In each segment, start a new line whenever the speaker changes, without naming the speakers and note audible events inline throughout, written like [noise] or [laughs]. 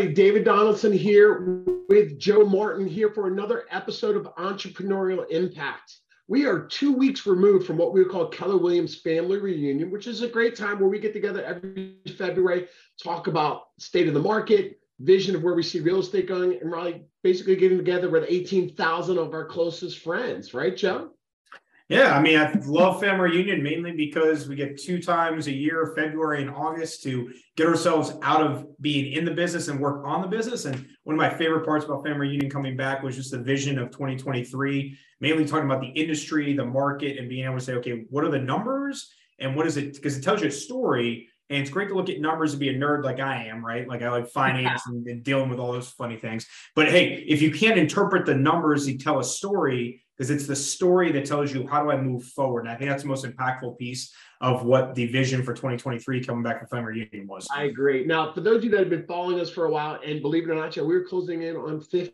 everybody. David Donaldson here with Joe Martin here for another episode of Entrepreneurial Impact. We are two weeks removed from what we call Keller Williams Family Reunion, which is a great time where we get together every February, talk about state of the market, vision of where we see real estate going, and really basically getting together with 18,000 of our closest friends, right, Joe?
Yeah, I mean, I love family reunion mainly because we get two times a year, February and August, to get ourselves out of being in the business and work on the business. And one of my favorite parts about family reunion coming back was just the vision of 2023, mainly talking about the industry, the market, and being able to say, okay, what are the numbers and what is it? Because it tells you a story. And it's great to look at numbers and be a nerd like I am, right? Like I like [laughs] finance and, and dealing with all those funny things. But hey, if you can't interpret the numbers, you tell a story because it's the story that tells you how do I move forward. And I think that's the most impactful piece of what the vision for 2023 coming back from Family Reunion was.
I agree. Now, for those of you that have been following us for a while, and believe it or not, yeah, we're closing in on 50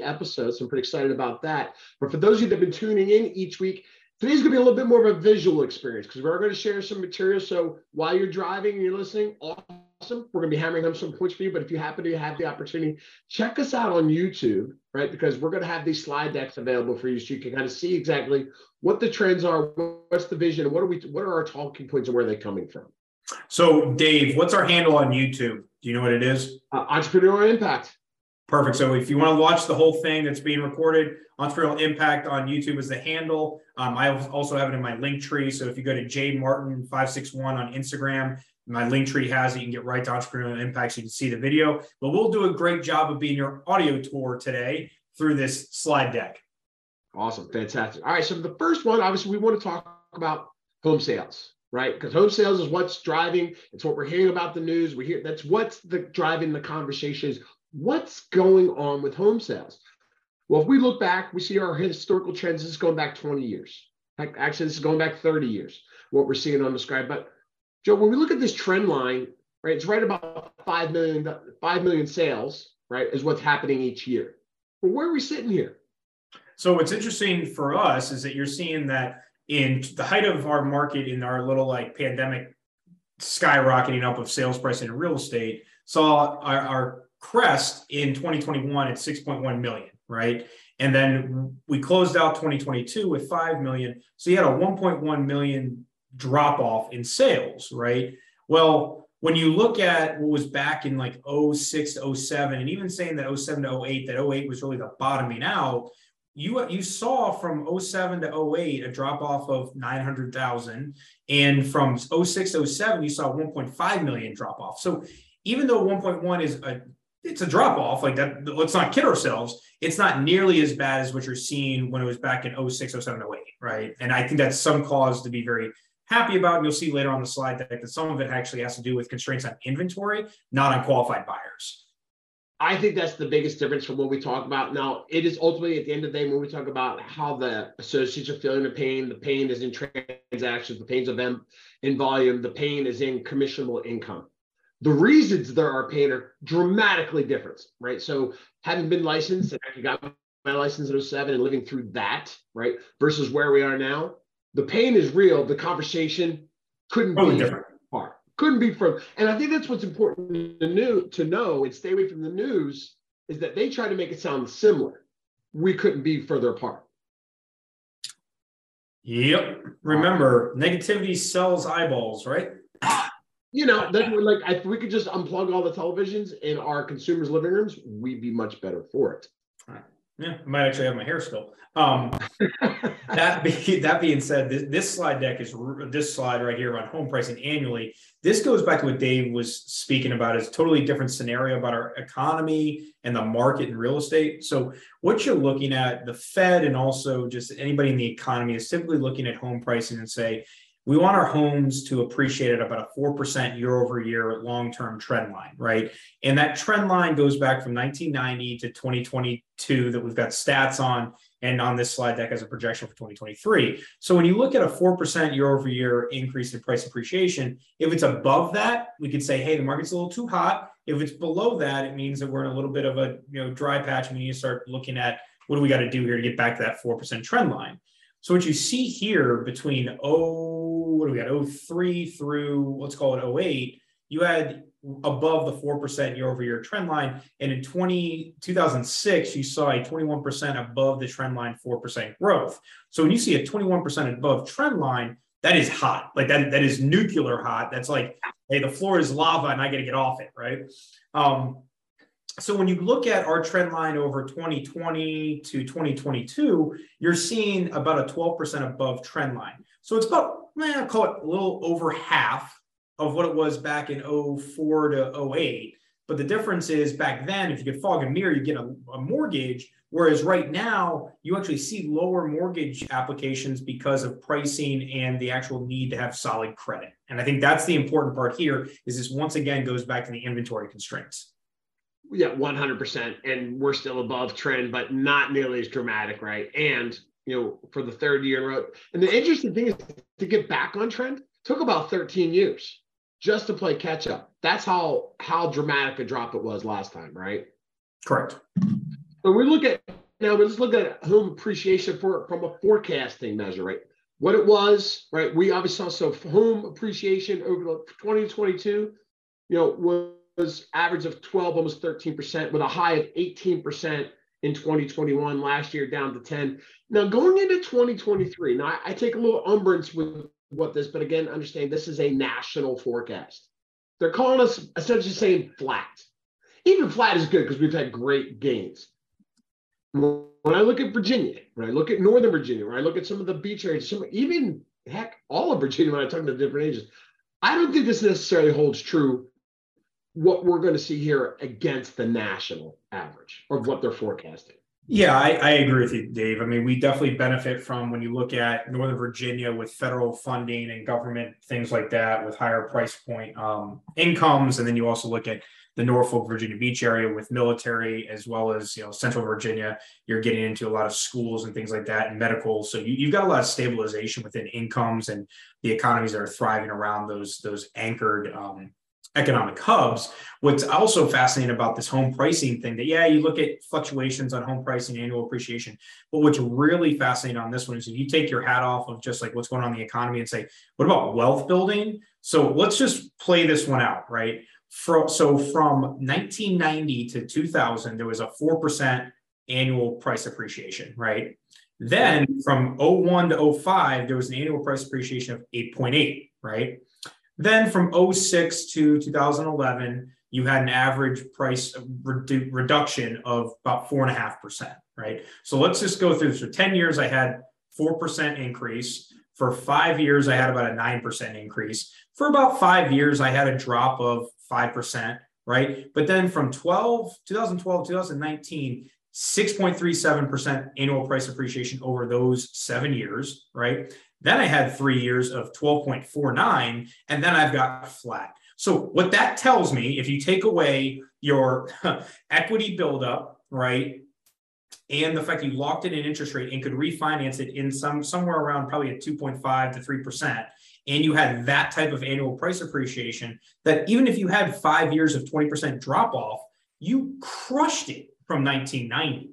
episodes. So I'm pretty excited about that. But for those of you that have been tuning in each week, today's going to be a little bit more of a visual experience because we're going to share some material. So while you're driving and you're listening, awesome. We're going to be hammering home some points for you. But if you happen to have the opportunity, check us out on YouTube, right? Because we're going to have these slide decks available for you so you can kind of see exactly what the trends are, what's the vision, what are we, what are our talking points, and where are they coming from.
So, Dave, what's our handle on YouTube? Do you know what it is?
Uh, Entrepreneurial Impact.
Perfect. So if you want to watch the whole thing that's being recorded, Entrepreneurial Impact on YouTube is the handle. Um, I also have it in my link tree. So if you go to J Martin 561 on Instagram, my link tree has it. You can get right to Entrepreneurial Impact so you can see the video. But we'll do a great job of being your audio tour today through this slide deck.
Awesome. Fantastic. All right. So the first one, obviously, we want to talk about home sales, right? Because home sales is what's driving. It's what we're hearing about the news. We hear that's what's the driving the conversation is what's going on with home sales. Well, if we look back, we see our historical trends. This is going back 20 years. Actually, this is going back 30 years. What we're seeing on the scribe, but Joe, when we look at this trend line, right, it's right about 5 million, 5 million sales, right, is what's happening each year. Well, where are we sitting here?
So what's interesting for us is that you're seeing that in the height of our market in our little like pandemic skyrocketing up of sales price in real estate saw our, our crest in 2021 at 6.1 million, right? And then we closed out 2022 with 5 million. So you had a 1.1 million drop off in sales, right? Well, when you look at what was back in like 06 to 07, and even saying that 07 to 08, that 08 was really the bottoming out, you you saw from 07 to 08 a drop off of 900,000 and from 06 to 07 you saw 1.5 million drop off. So even though 1.1 is a it's a drop off like that let's not kid ourselves it's not nearly as bad as what you're seeing when it was back in 06 07 08 right and i think that's some cause to be very happy about. And you'll see later on the slide deck that some of it actually has to do with constraints on inventory, not on qualified buyers.
I think that's the biggest difference from what we talk about. Now, it is ultimately at the end of the day when we talk about how the associates are feeling the pain, the pain is in transactions, the pains of them in volume, the pain is in commissionable income. The reasons there are pain are dramatically different, right? So having been licensed and I got my license in 07 and living through that, right, versus where we are now, the pain is real. The conversation couldn't be different. Far. Couldn't be from. And I think that's what's important to know, to know and stay away from the news is that they try to make it sound similar. We couldn't be further apart.
Yep. Remember, negativity sells eyeballs, right?
You know, that like if we could just unplug all the televisions in our consumers' living rooms, we'd be much better for it.
Yeah, I might actually have my hair still. Um, [laughs] that be, that being said, this, this, slide deck is this slide right here on home pricing annually. This goes back to what Dave was speaking about. Is totally different scenario about our economy and the market and real estate. So what you're looking at, the Fed and also just anybody in the economy is simply looking at home pricing and say, we want our homes to appreciate at about a 4% year over year long term trend line, right? And that trend line goes back from 1990 to 2022 that we've got stats on and on this slide deck as a projection for 2023. So when you look at a 4% year over year increase in price appreciation, if it's above that, we could say, hey, the market's a little too hot. If it's below that, it means that we're in a little bit of a you know dry patch and we need to start looking at what do we got to do here to get back to that 4% trend line. So what you see here between oh, what do we got? 03 through let's call it 08, you had above the 4% year over year trend line. And in 20, 2006, you saw a 21% above the trend line, 4% growth. So when you see a 21% above trend line, that is hot. Like that, that is nuclear hot. That's like, hey, the floor is lava and I got to get off it, right? Um, so when you look at our trend line over 2020 to 2022, you're seeing about a 12% above trend line. So it's about, eh, I'll call it a little over half of what it was back in 04 to 08. But the difference is back then, if you could fog a mirror, you get a, a mortgage. Whereas right now, you actually see lower mortgage applications because of pricing and the actual need to have solid credit. And I think that's the important part here is this once again goes back to the inventory constraints.
Yeah, 100%. And we're still above trend, but not nearly as dramatic, right? And, you know, for the third year in a row. And the interesting thing is to get back on trend took about 13 years just to play catch up. That's how how dramatic a drop it was last time, right?
Correct.
When we look at now, let's look at home appreciation for from a forecasting measure, right? What it was, right? We obviously saw so home appreciation over the 2022, you know, was average of 12, almost 13%, with a high of 18% in 2021, last year down to 10. Now going into 2023, now I, I take a little umbrance with what this, but again, understand this is a national forecast. They're calling us essentially saying flat. Even flat is good because we've had great gains. When I look at Virginia, when I look at Northern Virginia, when I look at some of the beach areas, some, even heck, all of Virginia, when I talk to different ages, I don't think this necessarily holds true what we're going to see here against the national average of what they're forecasting.
Yeah, I, I, agree with you, Dave. I mean, we definitely benefit from when you look at Northern Virginia with federal funding and government things like that with higher price point um, incomes, and then you also look at the Norfolk, Virginia Beach area with military, as well as you know Central Virginia. You're getting into a lot of schools and things like that, and medical. So you, have got a lot of stabilization within incomes and the economies that are thriving around those those anchored um, economic hubs. What's also fascinating about this home pricing thing that, yeah, you look at fluctuations on home pricing, annual appreciation. But what's really fascinating on this one is if you take your hat off of just like what's going on in the economy and say, what about wealth building? So let's just play this one out, right? So from 1990 to 2000, there was a 4% annual price appreciation, right? Then from 01 to 05, there was an annual price appreciation of 8.8, right? Then from 06 to 2011, you had an average price redu- reduction of about four and a half percent, right? So let's just go through this. For 10 years, I had 4% increase. For five years, I had about a 9% increase. For about five years, I had a drop of 5%, right? But then from 12, 2012, 2019, 6.37% annual price appreciation over those seven years, right? Then I had three years of 12.49, and then I've got flat. So what that tells me, if you take away your [laughs] equity buildup, right, and the fact you locked in an interest rate and could refinance it in some somewhere around probably at 2.5 to 3 percent, and you had that type of annual price appreciation, that even if you had five years of 20 percent drop off, you crushed it from 1990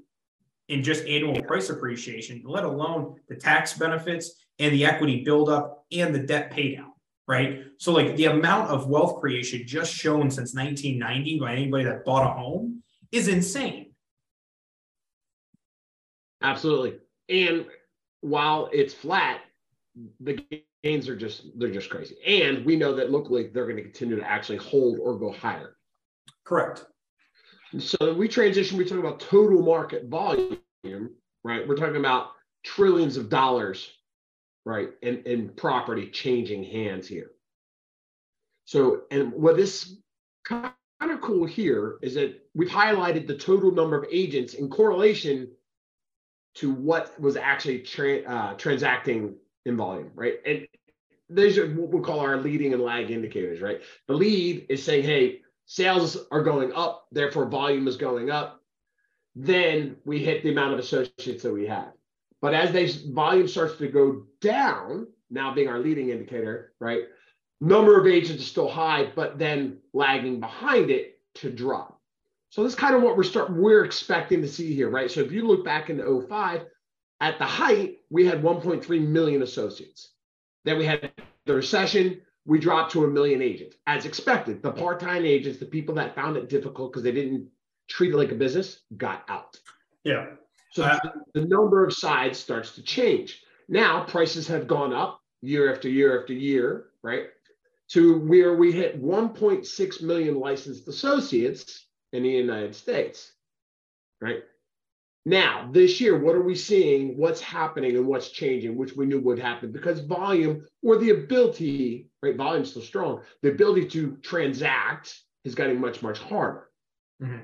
in just annual price appreciation, let alone the tax benefits and the equity buildup and the debt paydown, right? So, like the amount of wealth creation just shown since 1990 by anybody that bought a home is insane.
Absolutely. And while it's flat, the gains are just they're just crazy. And we know that locally they're going to continue to actually hold or go higher.
Correct.
So we transition, we talk about total market volume, right? We're talking about trillions of dollars, right? And, and property changing hands here. So, and what this kind of cool here is that we've highlighted the total number of agents in correlation to what was actually tra- uh, transacting in volume, right? And these are what we call our leading and lag indicators, right? The lead is saying, hey, sales are going up, therefore volume is going up. Then we hit the amount of associates that we have. But as they volume starts to go down, now being our leading indicator, right? Number of agents is still high, but then lagging behind it to drop. So that's kind of what we're start we're expecting to see here, right? So if you look back into 05, at the height, we had 1.3 million associates. Then we had the recession, we dropped to a million agents as expected. The part time agents, the people that found it difficult because they didn't treat it like a business, got out.
Yeah.
So uh, the number of sides starts to change. Now prices have gone up year after year after year, right? To where we hit 1.6 million licensed associates in the United States, right? Now, this year, what are we seeing? What's happening and what's changing, which we knew would happen because volume or the ability, right? Volume's still strong. The ability to transact is getting much, much harder.
Mm-hmm.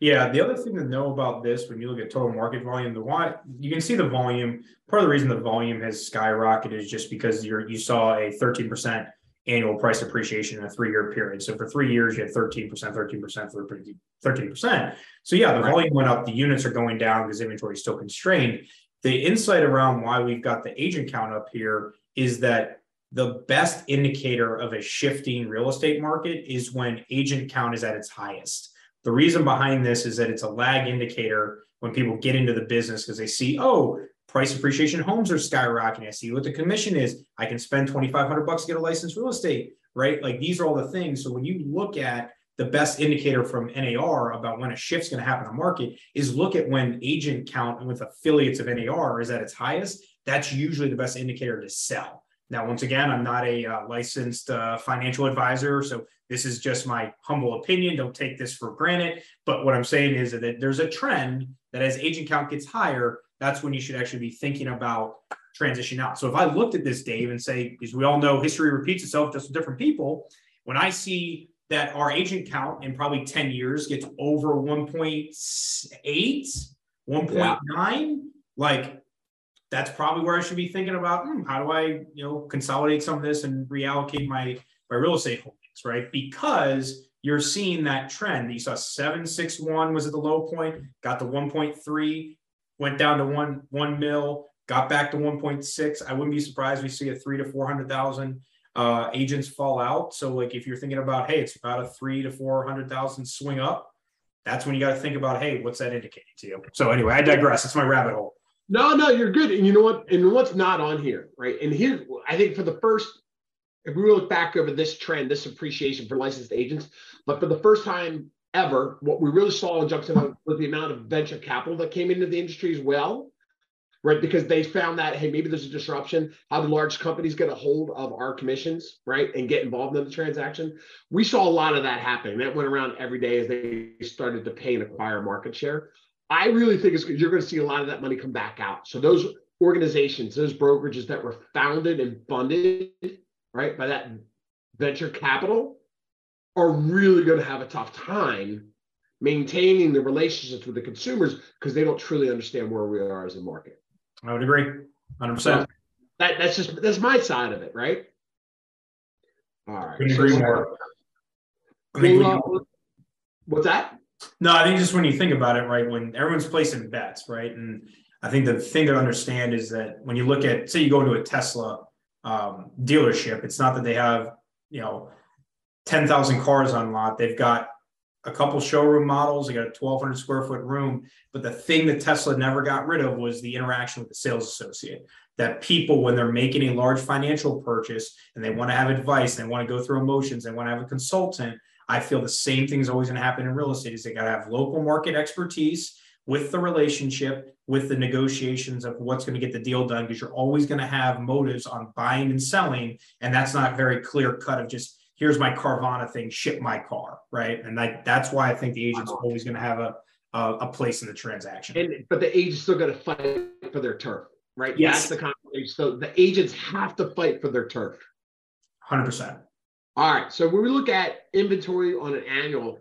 Yeah, the other thing to know about this when you look at total market volume, the why you can see the volume. Part of the reason the volume has skyrocketed is just because you're you saw a 13% annual price appreciation in a three-year period. So for three years, you had 13%, 13%, 13%. So yeah, the right. volume went up, the units are going down because inventory is still constrained. The insight around why we've got the agent count up here is that the best indicator of a shifting real estate market is when agent count is at its highest. The reason behind this is that it's a lag indicator when people get into the business because they see, oh, price appreciation homes are skyrocketing. I see what the commission is. I can spend 2,500 bucks to get a licensed real estate, right? Like these are all the things. So when you look at the best indicator from NAR about when a shift's going to happen in the market is look at when agent count with affiliates of NAR is at its highest. That's usually the best indicator to sell. Now, once again, I'm not a uh, licensed uh, financial advisor, so this is just my humble opinion. Don't take this for granted. But what I'm saying is that there's a trend that as agent count gets higher, that's when you should actually be thinking about transition out. So if I looked at this, Dave, and say, because we all know history repeats itself just with different people, when I see that our agent count in probably 10 years gets over 1.8, 1.9, yeah. like that's probably where I should be thinking about hmm, how do I, you know, consolidate some of this and reallocate my my real estate holdings, right? Because you're seeing that trend. You saw 761 was at the low point, got to 1.3, went down to one one mil, got back to 1.6. I wouldn't be surprised we see a three to 400,000 uh, agents fall out. So like if you're thinking about, hey, it's about a three to 400,000 swing up, that's when you got to think about, hey, what's that indicating to you? So anyway, I digress. It's my rabbit hole.
No, no, you're good. And you know what? And what's not on here, right? And here, I think for the first, if we look back over this trend, this appreciation for licensed agents, but for the first time ever, what we really saw in Junction was the amount of venture capital that came into the industry as well, right? Because they found that, hey, maybe there's a disruption. How do large companies get a hold of our commissions, right? And get involved in the transaction. We saw a lot of that happening. That went around every day as they started to pay and acquire market share. I really think it's, you're going to see a lot of that money come back out. So those organizations, those brokerages that were founded and funded, right, by that venture capital, are really going to have a tough time maintaining the relationships with the consumers because they don't truly understand where we are as a market.
I would agree, hundred percent.
That that's just that's my side of it, right?
All right. Couldn't agree more.
what's that?
No, I think just when you think about it, right, when everyone's placing bets, right, and I think the thing to understand is that when you look at, say, you go into a Tesla um, dealership, it's not that they have, you know, ten thousand cars on lot. They've got a couple showroom models. They got a twelve hundred square foot room. But the thing that Tesla never got rid of was the interaction with the sales associate. That people, when they're making a large financial purchase and they want to have advice, they want to go through emotions, they want to have a consultant I feel the same thing is always going to happen in real estate is they got to have local market expertise with the relationship, with the negotiations of what's going to get the deal done, because you're always going to have motives on buying and selling. And that's not very clear cut of just here's my Carvana thing, ship my car, right? And like that's why I think the agent's always going to have a, a, a place in the transaction.
And but the agent's still got to fight for their turf, right?
Yes.
That's the conversation. So the agents have to fight for their turf.
Hundred percent.
All right. So when we look at inventory on an annual,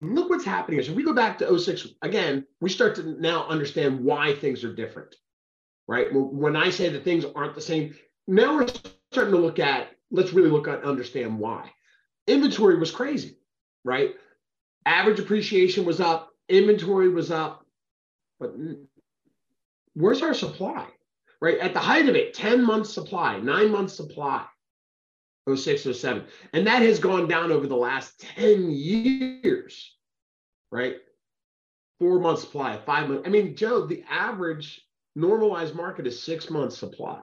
look what's happening. So we go back to 06, again, we start to now understand why things are different, right? When I say that things aren't the same, now we're starting to look at, let's really look at understand why. Inventory was crazy, right? Average appreciation was up, inventory was up, but where's our supply, right? At the height of it, 10 months supply, nine months supply 06, 07. And that has gone down over the last 10 years, right? Four months supply, five months. I mean, Joe, the average normalized market is six months supply.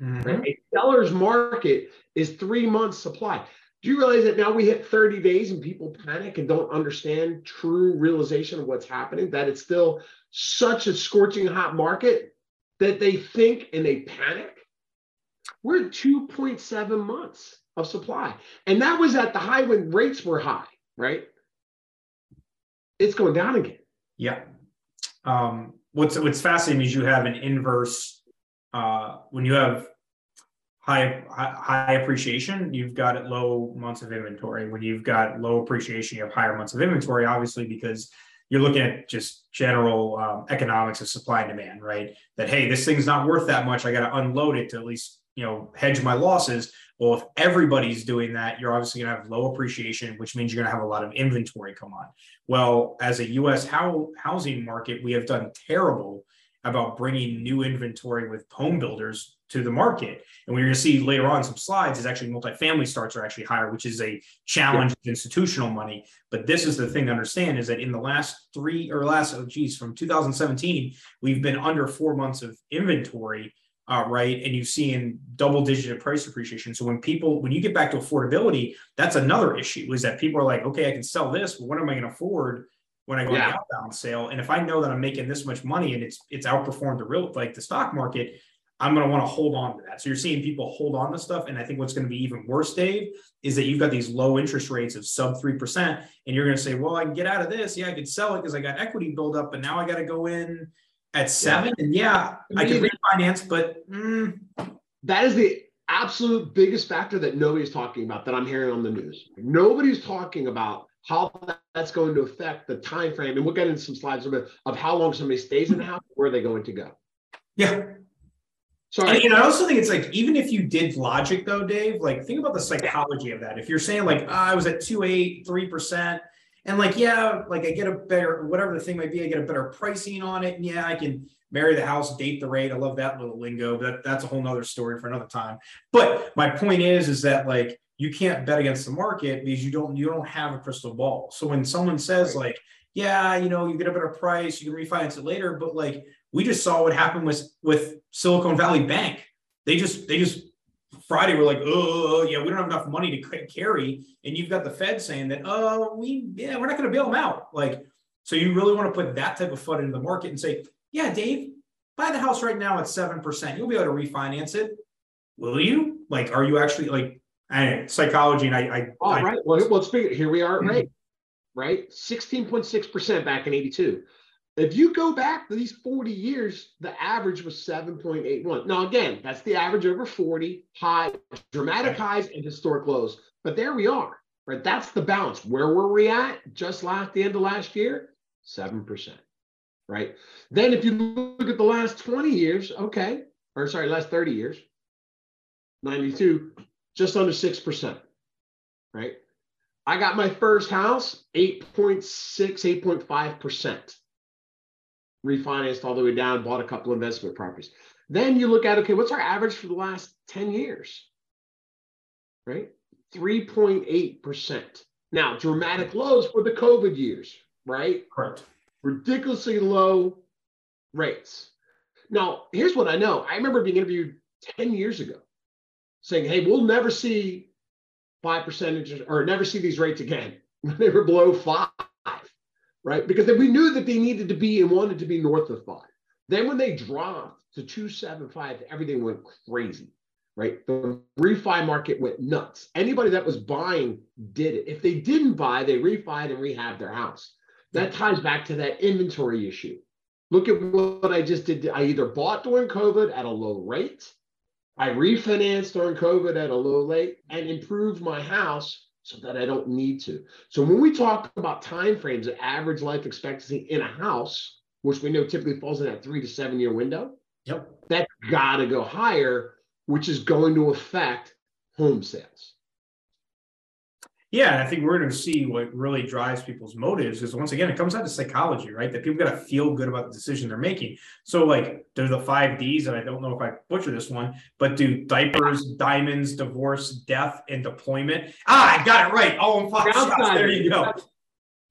Mm-hmm. Right? A seller's market is three months supply. Do you realize that now we hit 30 days and people panic and don't understand true realization of what's happening? That it's still such a scorching hot market that they think and they panic? We're at 2.7 months of supply. And that was at the high when rates were high, right? It's going down again.
Yeah. Um, what's what's fascinating is you have an inverse uh, when you have high, high appreciation, you've got low months of inventory. When you've got low appreciation, you have higher months of inventory, obviously, because you're looking at just general um, economics of supply and demand, right? That hey, this thing's not worth that much. I got to unload it to at least you know hedge my losses. Well, if everybody's doing that, you're obviously going to have low appreciation, which means you're going to have a lot of inventory come on. Well, as a U.S. How- housing market, we have done terrible about bringing new inventory with home builders to the market. And we're going to see later on some slides is actually multifamily starts are actually higher, which is a challenge yeah. institutional money. But this is the thing to understand is that in the last three or last, oh geez, from 2017, we've been under four months of inventory. Uh, right. And you've seen double digit price appreciation. So when people, when you get back to affordability, that's another issue is that people are like, okay, I can sell this, but what am I going to afford when I go yeah. on the outbound sale? And if I know that I'm making this much money and it's it's outperformed the real like the stock market, I'm going to want to hold on to that. So you're seeing people hold on to stuff. And I think what's going to be even worse, Dave, is that you've got these low interest rates of sub 3%. And you're going to say, well, I can get out of this. Yeah, I could sell it because I got equity build up, but now I got to go in at seven. Yeah. And yeah, I can refinance, but mm.
that is the absolute biggest factor that nobody's talking about that I'm hearing on the news. Nobody's talking about how that's going to affect the time frame. And we'll get into some slides of how long somebody stays in the house, where are they going to go.
Yeah. So and, and, I also think it's like even if you did logic though, Dave, like think about the psychology of that. If you're saying like oh, I was at two eight three percent, and like yeah, like I get a better whatever the thing might be, I get a better pricing on it, and yeah, I can marry the house, date the rate. I love that little lingo, but that, that's a whole nother story for another time. But my point is, is that like you can't bet against the market because you don't you don't have a crystal ball. So when someone says like, yeah, you know, you get a better price, you can refinance it later, but like we just saw what happened with with Silicon Valley Bank. They just they just Friday we're like, oh yeah, we don't have enough money to carry, and you've got the Fed saying that, oh we yeah we're not going to bail them out. Like, so you really want to put that type of foot into the market and say, yeah, Dave, buy the house right now at seven percent. You'll be able to refinance it. Will you? Like, are you actually like? I psychology and I. I
All I, right. Well, well, speak. Here we are. Right. Right. Sixteen point six percent back in eighty two. If you go back to these 40 years, the average was 7.81. Now, again, that's the average over 40, high, dramatic highs and historic lows. But there we are, right? That's the balance. Where were we at just last the end of last year? 7%, right? Then if you look at the last 20 years, okay, or sorry, last 30 years, 92, just under 6%, right? I got my first house, 8.6, 8.5% refinanced all the way down, bought a couple investment properties. Then you look at, okay, what's our average for the last 10 years? Right? 3.8%. Now, dramatic lows for the COVID years, right?
Correct.
Ridiculously low rates. Now, here's what I know. I remember being interviewed 10 years ago saying, hey, we'll never see 5% interest or never see these rates again. [laughs] they were below five right? Because we knew that they needed to be and wanted to be north of five. Then when they dropped to 275, everything went crazy, right? The refi market went nuts. Anybody that was buying did it. If they didn't buy, they refied and rehabbed their house. That ties back to that inventory issue. Look at what I just did. I either bought during COVID at a low rate, I refinanced during COVID at a low rate, and improved my house so that I don't need to. So when we talk about time frames, the average life expectancy in a house, which we know typically falls in that three to seven year window,
yep,
that's got to go higher, which is going to affect home sales.
Yeah, and I think we're going to see what really drives people's motives is once again, it comes down to psychology, right? That people got to feel good about the decision they're making. So, like, there's the five D's, and I don't know if I butcher this one, but do diapers, diamonds, divorce, death, and deployment. Ah, I got it right. In five shots. There you go.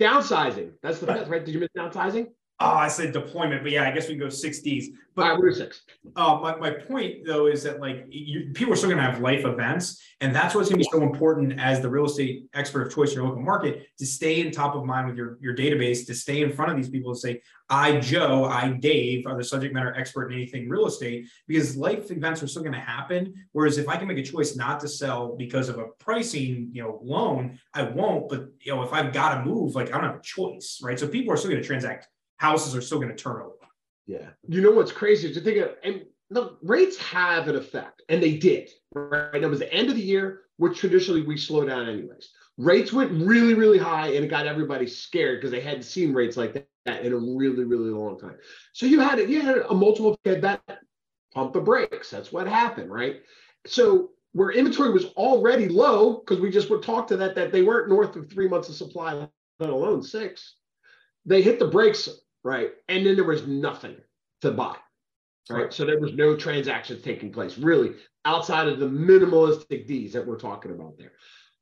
Downsizing. That's the best, right? Did you miss downsizing?
Oh, I said deployment, but yeah, I guess we can go six Ds. But
All right, we're six.
uh, my, my point though is that like you, people are still going to have life events, and that's what's going to be so important as the real estate expert of choice in your local market to stay in top of mind with your your database, to stay in front of these people and say, I Joe, I Dave are the subject matter expert in anything real estate because life events are still going to happen. Whereas if I can make a choice not to sell because of a pricing you know loan, I won't. But you know if I've got to move, like I don't have a choice, right? So people are still going to transact. Houses are still going to turn over.
Yeah. You know what's crazy is to think of, and the rates have an effect, and they did, right? It was the end of the year, which traditionally we slow down anyways. Rates went really, really high, and it got everybody scared because they hadn't seen rates like that in a really, really long time. So you had it, you had a multiple that pump the brakes. That's what happened, right? So where inventory was already low, because we just would talk to that, that they weren't north of three months of supply, let alone six. They hit the brakes right? And then there was nothing to buy, right? right? So there was no transactions taking place really outside of the minimalistic Ds that we're talking about there.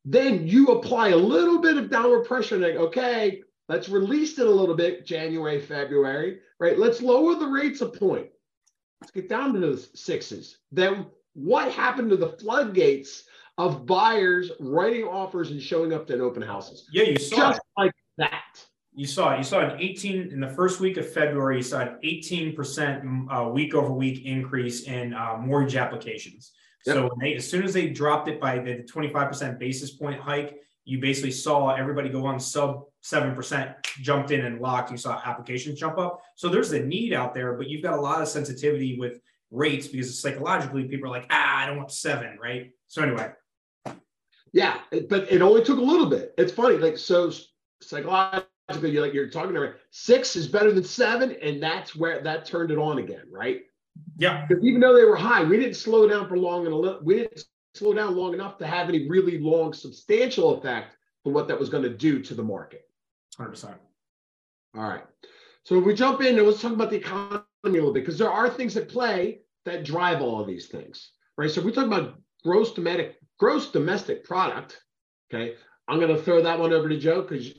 Then you apply a little bit of downward pressure, like, okay, let's release it a little bit January, February, right? Let's lower the rates a point. Let's get down to the sixes. Then what happened to the floodgates of buyers writing offers and showing up to open houses?
Yeah, you saw
just it. like that
you saw you saw an 18 in the first week of February. You saw an 18 percent uh, week over week increase in uh, mortgage applications. Yep. So they, as soon as they dropped it by the 25 percent basis point hike, you basically saw everybody go on sub seven percent, jumped in and locked. You saw applications jump up. So there's a need out there, but you've got a lot of sensitivity with rates because psychologically people are like, ah, I don't want seven, right? So anyway.
Yeah, but it only took a little bit. It's funny, like so psychologically you're like you're talking about six is better than seven, and that's where that turned it on again, right?
Yeah.
Because even though they were high, we didn't slow down for long and we didn't slow down long enough to have any really long substantial effect for what that was going to do to the market.
100%.
All right. So if we jump in and let's talk about the economy a little bit because there are things at play that drive all of these things, right? So if we talk about gross domestic gross domestic product, okay, I'm going to throw that one over to Joe because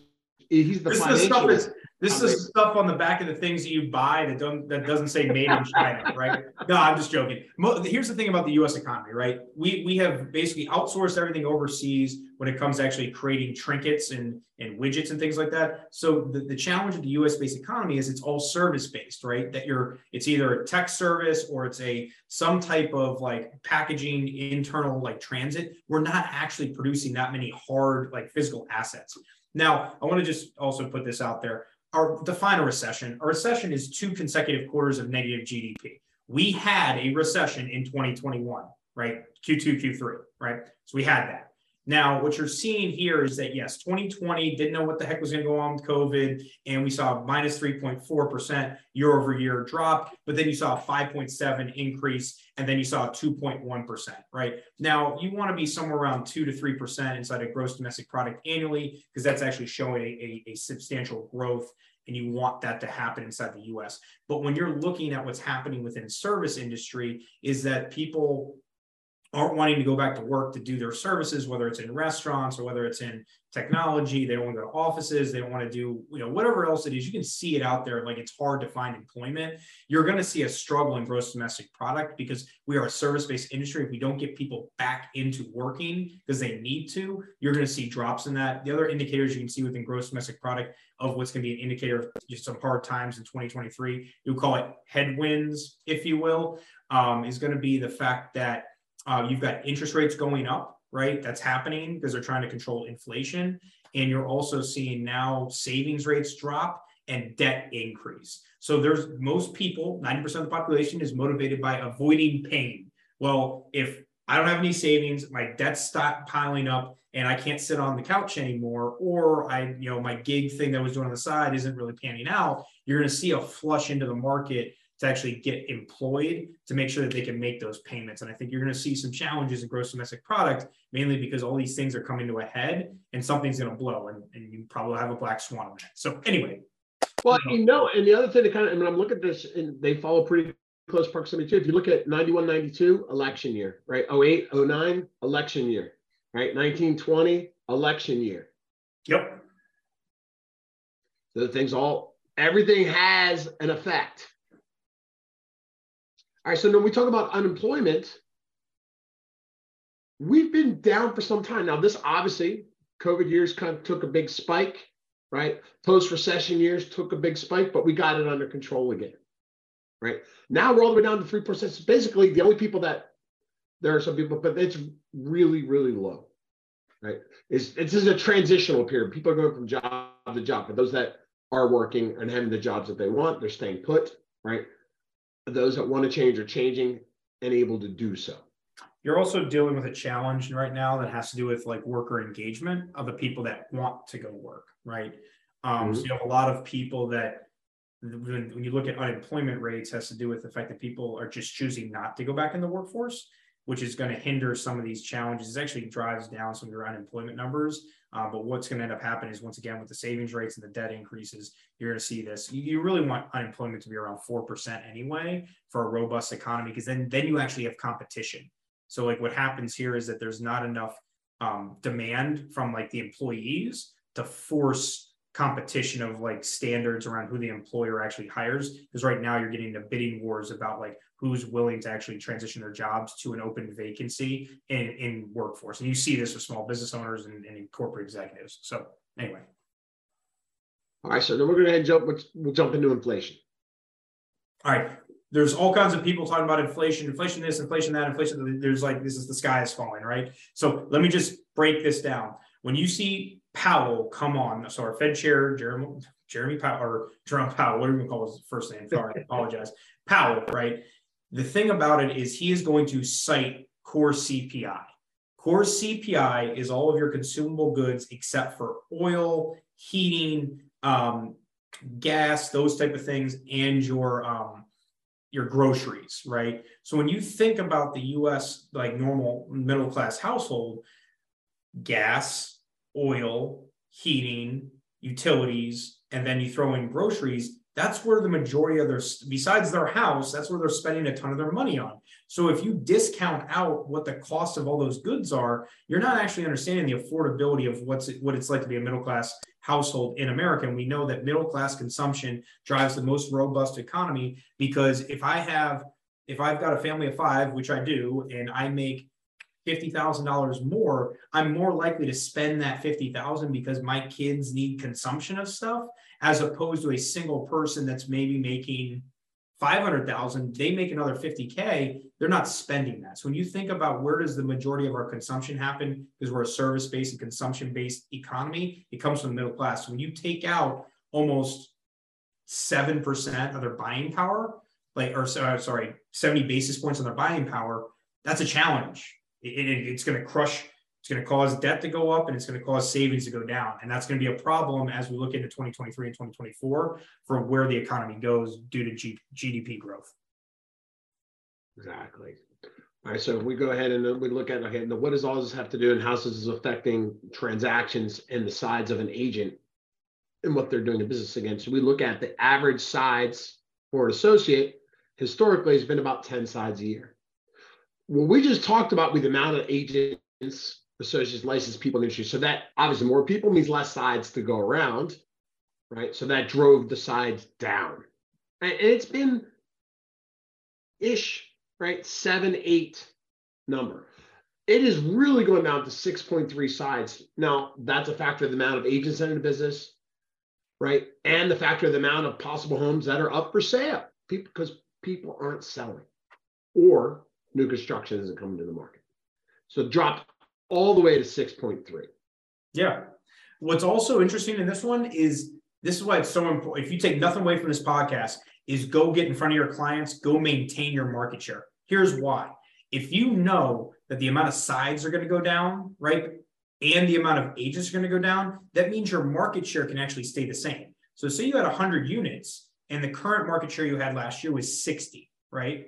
he's the
this is stuff is this is stuff on the back of the things that you buy that don't that doesn't say made in China, right? No, I'm just joking. Here's the thing about the U.S. economy, right? We we have basically outsourced everything overseas when it comes to actually creating trinkets and and widgets and things like that. So the, the challenge of the U.S. based economy is it's all service based, right? That you're it's either a tech service or it's a some type of like packaging internal like transit. We're not actually producing that many hard like physical assets. Now, I want to just also put this out there. Our define a recession. A recession is two consecutive quarters of negative GDP. We had a recession in 2021, right? Q2, Q3, right? So we had that. Now, what you're seeing here is that yes, 2020 didn't know what the heck was going to go on with COVID, and we saw a minus 3.4% year over year drop, but then you saw a 5.7 increase, and then you saw a 2.1%, right? Now, you want to be somewhere around 2 to 3% inside of gross domestic product annually, because that's actually showing a, a, a substantial growth and you want that to happen inside the US. But when you're looking at what's happening within the service industry is that people aren't wanting to go back to work to do their services, whether it's in restaurants or whether it's in technology. They don't want to go to offices. They don't want to do, you know, whatever else it is. You can see it out there. Like it's hard to find employment. You're going to see a struggle in gross domestic product because we are a service-based industry. If we don't get people back into working because they need to, you're going to see drops in that. The other indicators you can see within gross domestic product of what's going to be an indicator of just some hard times in 2023, you call it headwinds, if you will, um, is going to be the fact that uh, you've got interest rates going up, right? That's happening because they're trying to control inflation. And you're also seeing now savings rates drop and debt increase. So there's most people, 90% of the population is motivated by avoiding pain. Well, if I don't have any savings, my debt's stop piling up and I can't sit on the couch anymore, or I, you know, my gig thing that I was doing on the side isn't really panning out, you're going to see a flush into the market to actually get employed to make sure that they can make those payments. And I think you're going to see some challenges in gross domestic product, mainly because all these things are coming to a head and something's going to blow and, and you probably have a black swan on that. So anyway.
Well, you know, and the other thing to kind of, I mean, I'm looking at this and they follow pretty close proximity too. If you look at 91, 92, election year, right? 08, 09, election year, right? 1920, election year.
Yep.
So the things all everything has an effect. All right, so when we talk about unemployment, we've been down for some time. Now, this obviously, COVID years kind of took a big spike, right? Post recession years took a big spike, but we got it under control again, right? Now we're all the way down to 3%. It's basically the only people that there are some people, but it's really, really low, right? It's, this is a transitional period. People are going from job to job, but those that are working and having the jobs that they want, they're staying put, right? Those that want to change are changing and able to do so.
You're also dealing with a challenge right now that has to do with like worker engagement of the people that want to go work, right? Um, mm-hmm. So you have a lot of people that when, when you look at unemployment rates has to do with the fact that people are just choosing not to go back in the workforce which is going to hinder some of these challenges. It actually drives down some of your unemployment numbers. Uh, but what's going to end up happening is once again, with the savings rates and the debt increases, you're going to see this. You, you really want unemployment to be around 4% anyway for a robust economy, because then, then you actually have competition. So like what happens here is that there's not enough um, demand from like the employees to force competition of like standards around who the employer actually hires because right now you're getting the bidding wars about like who's willing to actually transition their jobs to an open vacancy in, in workforce. And you see this with small business owners and, and corporate executives. So anyway.
All right so then we're going to jump we'll jump into inflation.
All right there's all kinds of people talking about inflation inflation this inflation that inflation there's like this is the sky is falling right? So let me just break this down. When you see Powell come on, so our Fed chair, Jeremy, Jeremy Powell, or Jerome Powell, whatever you call his first name, sorry, I [laughs] apologize. Powell, right? The thing about it is he is going to cite core CPI. Core CPI is all of your consumable goods except for oil, heating, um, gas, those type of things, and your um, your groceries, right? So when you think about the U.S. like normal middle class household, gas, oil, heating, utilities, and then you throw in groceries, that's where the majority of their, besides their house, that's where they're spending a ton of their money on. So if you discount out what the cost of all those goods are, you're not actually understanding the affordability of what's what it's like to be a middle class household in America. And we know that middle class consumption drives the most robust economy because if I have, if I've got a family of five, which I do, and I make $50,000 more, I'm more likely to spend that 50,000 because my kids need consumption of stuff as opposed to a single person that's maybe making 500,000, they make another 50k, they're not spending that. So when you think about where does the majority of our consumption happen because we're a service-based and consumption-based economy, it comes from the middle class. So when you take out almost 7% of their buying power, like or uh, sorry, 70 basis points on their buying power, that's a challenge it, it, it's going to crush it's going to cause debt to go up and it's going to cause savings to go down. And that's going to be a problem as we look into 2023 and 2024 for where the economy goes due to G, gdp growth.
Exactly. All right so if we go ahead and uh, we look at okay what does all this have to do and how this is affecting transactions and the sides of an agent and what they're doing in business against? So we look at the average sides for an associate historically has been about 10 sides a year. What we just talked about with the amount of agents, associates, licensed people in the industry. So that obviously more people means less sides to go around, right? So that drove the sides down. And it's been ish, right? Seven, eight number. It is really going down to 6.3 sides. Now, that's a factor of the amount of agents in the business, right? And the factor of the amount of possible homes that are up for sale people, because people aren't selling or new construction isn't coming to the market. So dropped all the way to 6.3.
Yeah. What's also interesting in this one is this is why it's so important. If you take nothing away from this podcast, is go get in front of your clients, go maintain your market share. Here's why. If you know that the amount of sides are going to go down, right? And the amount of agents are going to go down, that means your market share can actually stay the same. So say you had 100 units and the current market share you had last year was 60, right?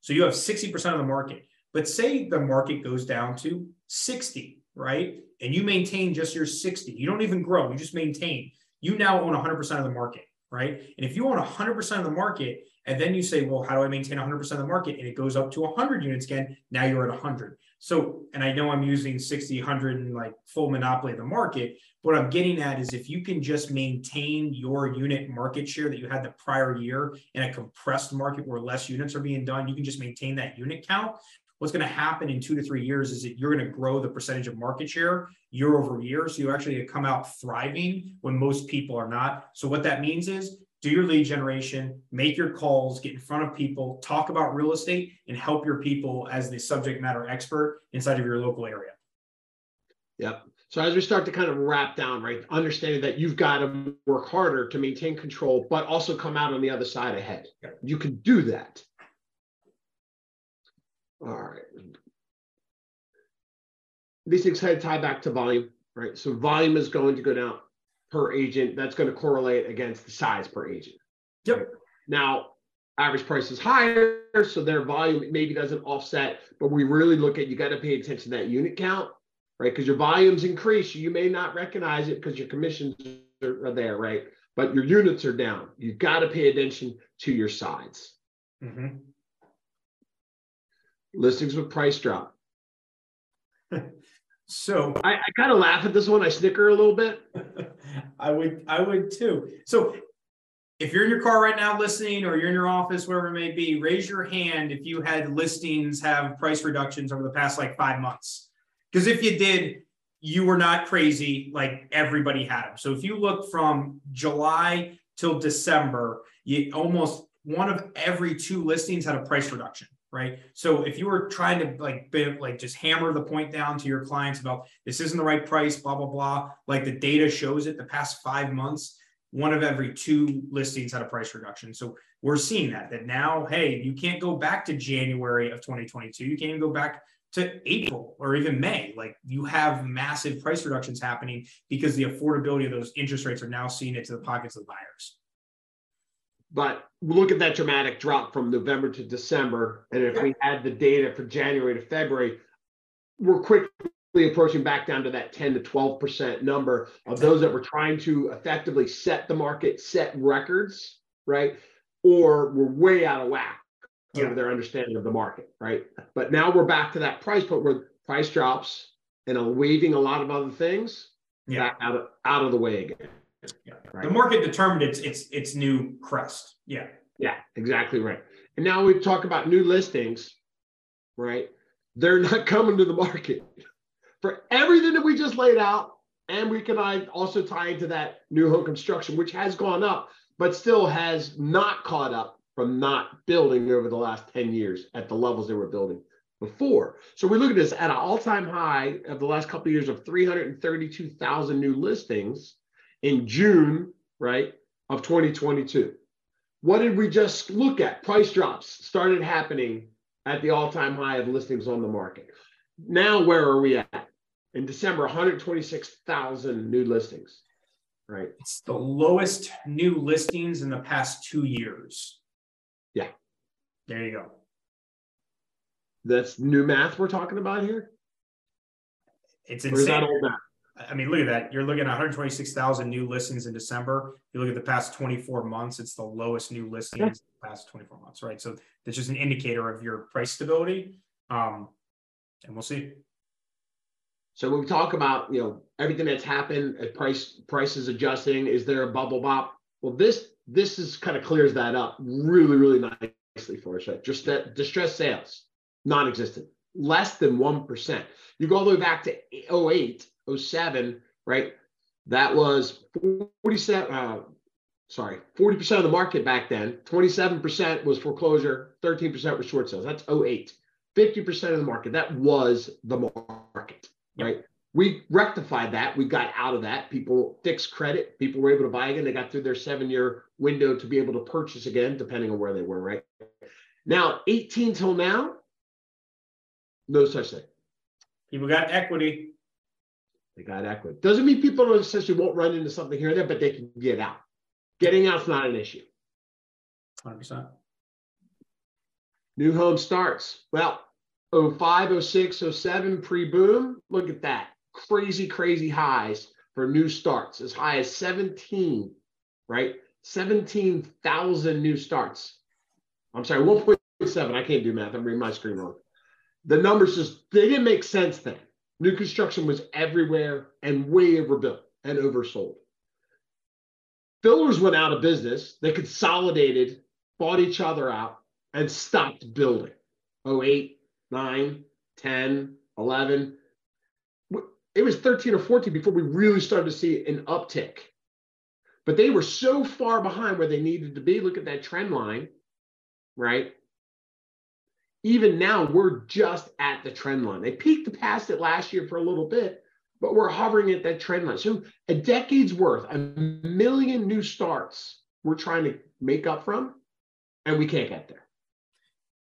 So you have 60% of the market. But say the market goes down to 60, right? And you maintain just your 60. You don't even grow, you just maintain. You now own 100% of the market, right? And if you own 100% of the market And then you say, well, how do I maintain 100% of the market? And it goes up to 100 units again. Now you're at 100. So, and I know I'm using 60, 100 and like full monopoly of the market. What I'm getting at is if you can just maintain your unit market share that you had the prior year in a compressed market where less units are being done, you can just maintain that unit count. What's going to happen in two to three years is that you're going to grow the percentage of market share year over year. So you actually come out thriving when most people are not. So what that means is do your lead generation, make your calls, get in front of people, talk about real estate, and help your people as the subject matter expert inside of your local area.
Yep. So as we start to kind of wrap down, right, understanding that you've got to work harder to maintain control, but also come out on the other side ahead. You can do that. All right. These things kind of tie back to volume, right? So volume is going to go down per agent, that's going to correlate against the size per agent.
Yep.
Now, average price is higher, so their volume maybe doesn't offset, but we really look at you got to pay attention to that unit count, right? Because your volumes increase, you may not recognize it because your commissions are, are, there, right? But your units are down. You've got to pay attention to your sides. Mm-hmm. Listings with price drop. [laughs]
So
I, I kind of laugh at this one. I snicker a little bit. [laughs]
I would, I would too. So if you're in your car right now listening, or you're in your office, wherever it may be, raise your hand if you had listings have price reductions over the past like five months. Because if you did, you were not crazy like everybody had them. So if you look from July till December, you almost one of every two listings had a price reduction right? So if you were trying to like be, like just hammer the point down to your clients about this isn't the right price, blah blah blah, like the data shows it. The past five months, one of every two listings had a price reduction. So we're seeing that that now, hey, you can't go back to January of 2022. You can't even go back to April or even May. Like you have massive price reductions happening because the affordability of those interest rates are now seeing it to the pockets of buyers.
But look at that dramatic drop from November to December. And if we add the data for January to February, we're quickly approaching back down to that 10 to 12% number of those that were trying to effectively set the market, set records, right? Or were way out of whack yeah. their understanding of the market, right? But now we're back to that price point where price drops and I'm waiving a lot of other things yeah. out of out of the way again.
Yeah. Right. The market determined its its its new crest. Yeah.
Yeah, exactly right. And now we talk about new listings, right? They're not [laughs] coming to the market for everything that we just laid out. And we can also tie into that new home construction, which has gone up, but still has not caught up from not building over the last 10 years at the levels they were building before. So we look at this at an all-time high of the last couple of years of 332,000 new listings in June, right, of 2022. What did we just look at? Price drops started happening at the all time high of listings on the market. Now, where are we at? In December, 126,000 new listings, right?
It's the lowest new listings in the past two years.
Yeah.
There you go.
That's new math we're talking about here?
It's insane. Or is that old math? I mean, look at that. You're looking at 126,000 new listings in December. You look at the past 24 months, it's the lowest new listings yeah. the past 24 months, right? So that's just an indicator of your price stability. Um, and we'll see.
So when we talk about, you know, everything that's happened, price prices adjusting, is there a bubble bop? Well, this this is kind of clears that up really, really nicely for us. Right? Just that distressed sales, non-existent, less than 1%. You go all the way back to 08 07, right? That was 47, uh, sorry, 40% of the market back then. 27% was foreclosure, 13% was short sales. That's 08. 50% of the market. That was the market, right? We rectified that. We got out of that. People fixed credit. People were able to buy again. They got through their seven year window to be able to purchase again, depending on where they were, right? Now, 18 till now, no such thing.
People got equity.
They got equity. Doesn't mean people essentially won't run into something here and there, but they can get out. Getting out's not an issue.
100%.
New home starts. Well, 05, 06, 07 pre-boom. Look at that. Crazy, crazy highs for new starts. As high as 17, right? 17,000 new starts. I'm sorry, 1.7. I can't do math. I'm reading my screen wrong. The numbers just they didn't make sense then. New construction was everywhere and way overbuilt and oversold. Builders went out of business. They consolidated, bought each other out, and stopped building. 08, 9, 10, 11. It was 13 or 14 before we really started to see an uptick. But they were so far behind where they needed to be. Look at that trend line, right? Even now, we're just at the trend line. They peaked past it last year for a little bit, but we're hovering at that trend line. So a decade's worth, a million new starts we're trying to make up from, and we can't get there.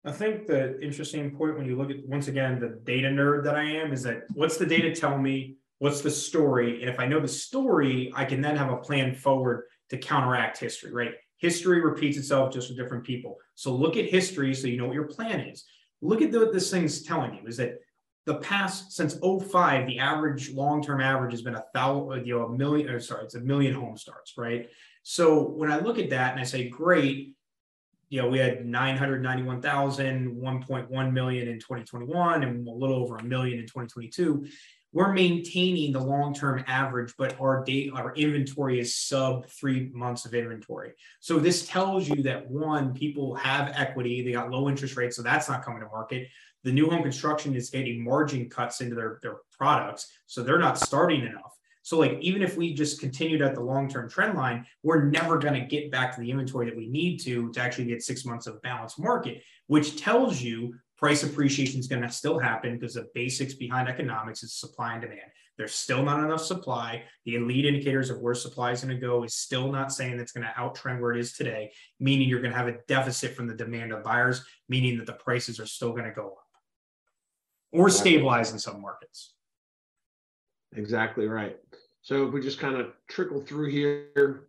I think the interesting point when you look at once again the data nerd that I am is that what's the data tell me? What's the story? And if I know the story, I can then have a plan forward to counteract history, right? History repeats itself just with different people. So look at history so you know what your plan is. Look at what this thing's telling you is that the past since 05, the average long-term average has been a thousand, you know, a million, or sorry, it's a million home starts, right? So when I look at that and I say, great, you know, we had 991,000, 1.1 million in 2021, and a little over a million in 2022. We're maintaining the long-term average, but our date, our inventory is sub three months of inventory. So this tells you that one, people have equity, they got low interest rates, so that's not coming to market the new home construction is getting margin cuts into their, their products. So they're not starting enough. So like even if we just continued at the long-term trend line, we're never going to get back to the inventory that we need to to actually get six months of balanced market, which tells you price appreciation is going to still happen because the basics behind economics is supply and demand. There's still not enough supply. The lead indicators of where supply is going to go is still not saying that's going to outtrend where it is today, meaning you're going to have a deficit from the demand of buyers, meaning that the prices are still going to go up or stabilize in some markets.
Exactly right. So if we just kind of trickle through here.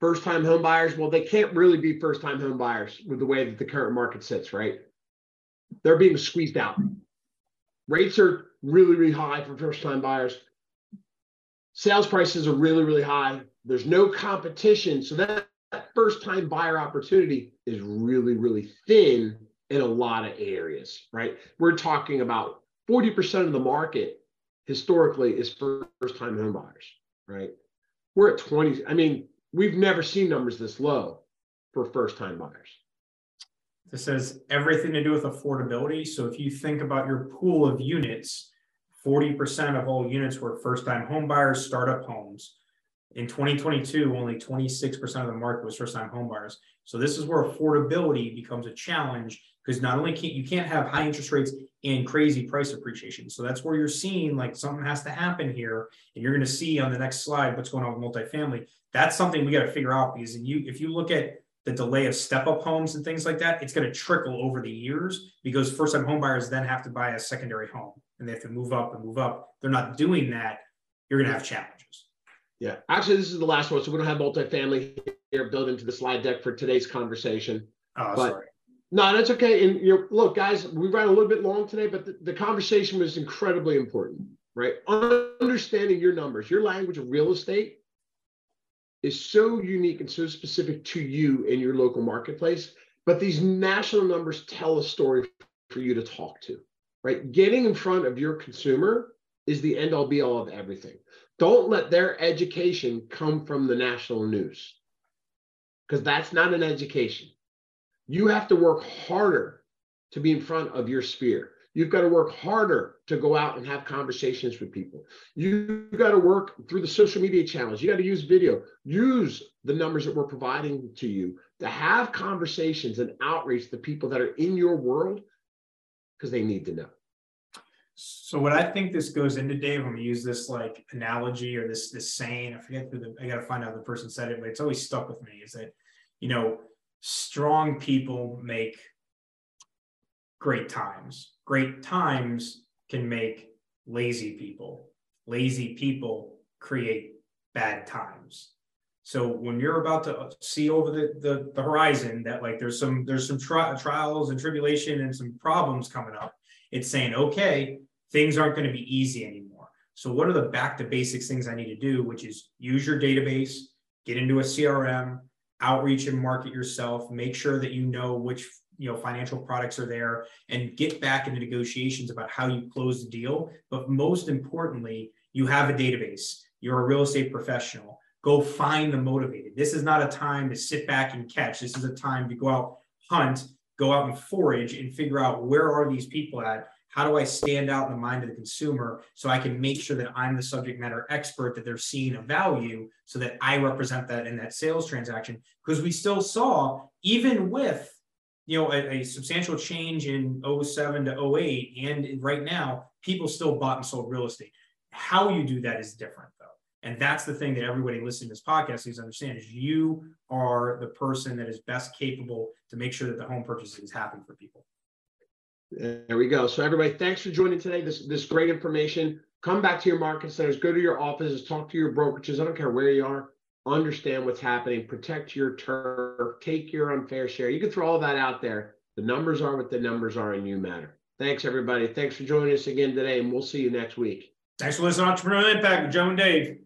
First time home buyers, well, they can't really be first time home buyers with the way that the current market sits, right? They're being squeezed out. Rates are really, really high for first time buyers. Sales prices are really, really high. There's no competition. So that that first time buyer opportunity is really, really thin in a lot of areas, right? We're talking about 40% of the market historically is first time home buyers, right? We're at 20. I mean, we've never seen numbers this low for first time buyers.
This has everything to do with affordability. So if you think about your pool of units, 40% of all units were first time home buyers, startup homes. In 2022, only 26% of the market was first-time homebuyers. So this is where affordability becomes a challenge because not only can't you can't have high interest rates and crazy price appreciation. So that's where you're seeing like something has to happen here, and you're going to see on the next slide what's going on with multifamily. That's something we got to figure out because you if you look at the delay of step-up homes and things like that, it's going to trickle over the years because first-time homebuyers then have to buy a secondary home and they have to move up and move up. They're not doing that. You're going to have challenges.
Yeah, actually, this is the last one, so we don't have multifamily here built into the slide deck for today's conversation.
Oh, but, sorry.
No, that's okay. And you know, look, guys, we ran a little bit long today, but the, the conversation was incredibly important, right? Understanding your numbers, your language of real estate is so unique and so specific to you in your local marketplace. But these national numbers tell a story for you to talk to, right? Getting in front of your consumer is the end all be all of everything. Don't let their education come from the national news because that's not an education. You have to work harder to be in front of your sphere. You've got to work harder to go out and have conversations with people. You've got to work through the social media channels. You got to use video, use the numbers that we're providing to you to have conversations and outreach to people that are in your world because they need to know.
So what I think this goes into, Dave, when we use this like analogy or this this saying. I forget who the I gotta find out the person said it, but it's always stuck with me. Is that you know strong people make great times. Great times can make lazy people. Lazy people create bad times. So when you're about to uh, see over the, the, the horizon that like there's some there's some tri- trials and tribulation and some problems coming up, it's saying okay, things aren't going to be easy anymore. So, what are the back to basics things I need to do, which is use your database, get into a CRM, outreach and market yourself, make sure that you know which you know financial products are there and get back into negotiations about how you close the deal. But most importantly you have a database. You're a real estate professional. Go find the motivated. This is not a time to sit back and catch. This is a time to go out hunt go out and forage and figure out where are these people at how do I stand out in the mind of the consumer so I can make sure that I'm the subject matter expert that they're seeing a value so that I represent that in that sales transaction? Because we still saw, even with you know a, a, substantial change in 07 to 08 and right now people still bought and sold real estate. How you do that is different though. And that's the thing that everybody listening to this podcast needs to understand is you are the person that is best capable to make sure that the home purchases happen for people
there we go. So everybody, thanks for joining today. This this great information. Come back to your market centers, go to your offices, talk to your brokerages. I don't care where you are. Understand what's happening. Protect your turf. Take your unfair share. You can throw all that out there. The numbers are what the numbers are, and you matter. Thanks, everybody. Thanks for joining us again today, and we'll see you next week.
Thanks for listening Entrepreneurial Impact with Joe and Dave.